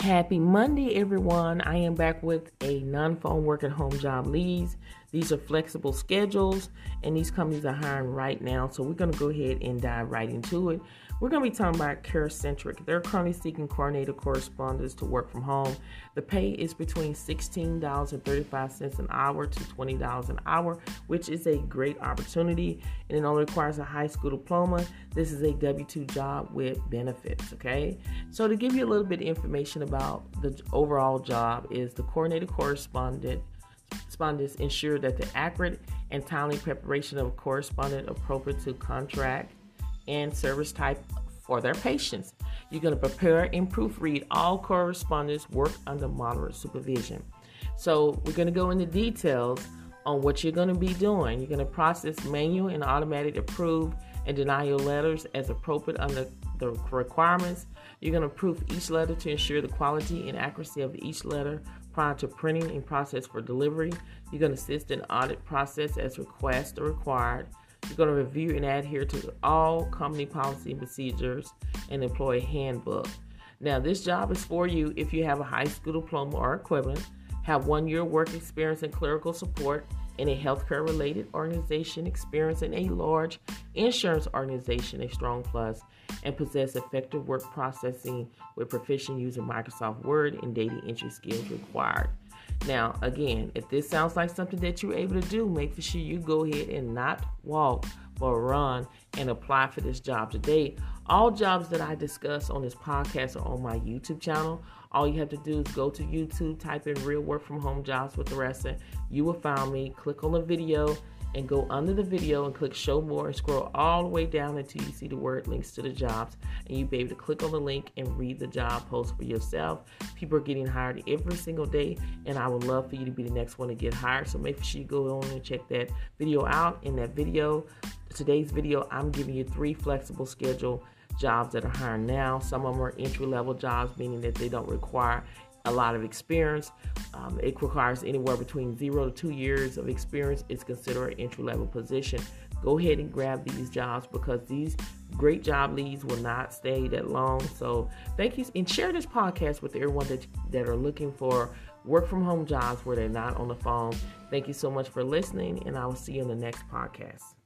Happy Monday, everyone. I am back with a non phone work at home job leads. These are flexible schedules, and these companies are hiring right now. So, we're going to go ahead and dive right into it. We're going to be talking about CareCentrix. They're currently seeking coordinator correspondents to work from home. The pay is between $16.35 an hour to $20 an hour, which is a great opportunity, and it only requires a high school diploma. This is a W 2 job with benefits, okay? So, to give you a little bit of information about the overall job, is the coordinator correspondent correspondents ensure that the accurate and timely preparation of a correspondent appropriate to contract and service type for their patients. You're going to prepare and proofread all correspondence work under moderate supervision. So, we're going to go into details on what you're going to be doing. You're going to process manual and automatic approved and denial letters as appropriate under the requirements. You're going to proof each letter to ensure the quality and accuracy of each letter prior to printing and process for delivery. You're going to assist in audit process as request or required. You're going to review and adhere to all company policy and procedures and employee handbook. Now, this job is for you if you have a high school diploma or equivalent, have one year work experience in clerical support in a healthcare related organization, experience in a large insurance organization, a strong plus, and possess effective work processing with proficient using Microsoft Word and data entry skills required. Now, again, if this sounds like something that you're able to do, make sure you go ahead and not walk, but run and apply for this job today. All jobs that I discuss on this podcast are on my YouTube channel. All you have to do is go to YouTube, type in real work from home jobs with the rest, and you will find me. Click on the video and go under the video and click show more and scroll all the way down until you see the word links to the jobs and you'll be able to click on the link and read the job post for yourself people are getting hired every single day and i would love for you to be the next one to get hired so make sure you go on and check that video out in that video today's video i'm giving you three flexible schedule jobs that are hiring now some of them are entry level jobs meaning that they don't require a lot of experience. Um, it requires anywhere between zero to two years of experience. It's considered an entry level position. Go ahead and grab these jobs because these great job leads will not stay that long. So thank you and share this podcast with everyone that that are looking for work from home jobs where they're not on the phone. Thank you so much for listening, and I will see you in the next podcast.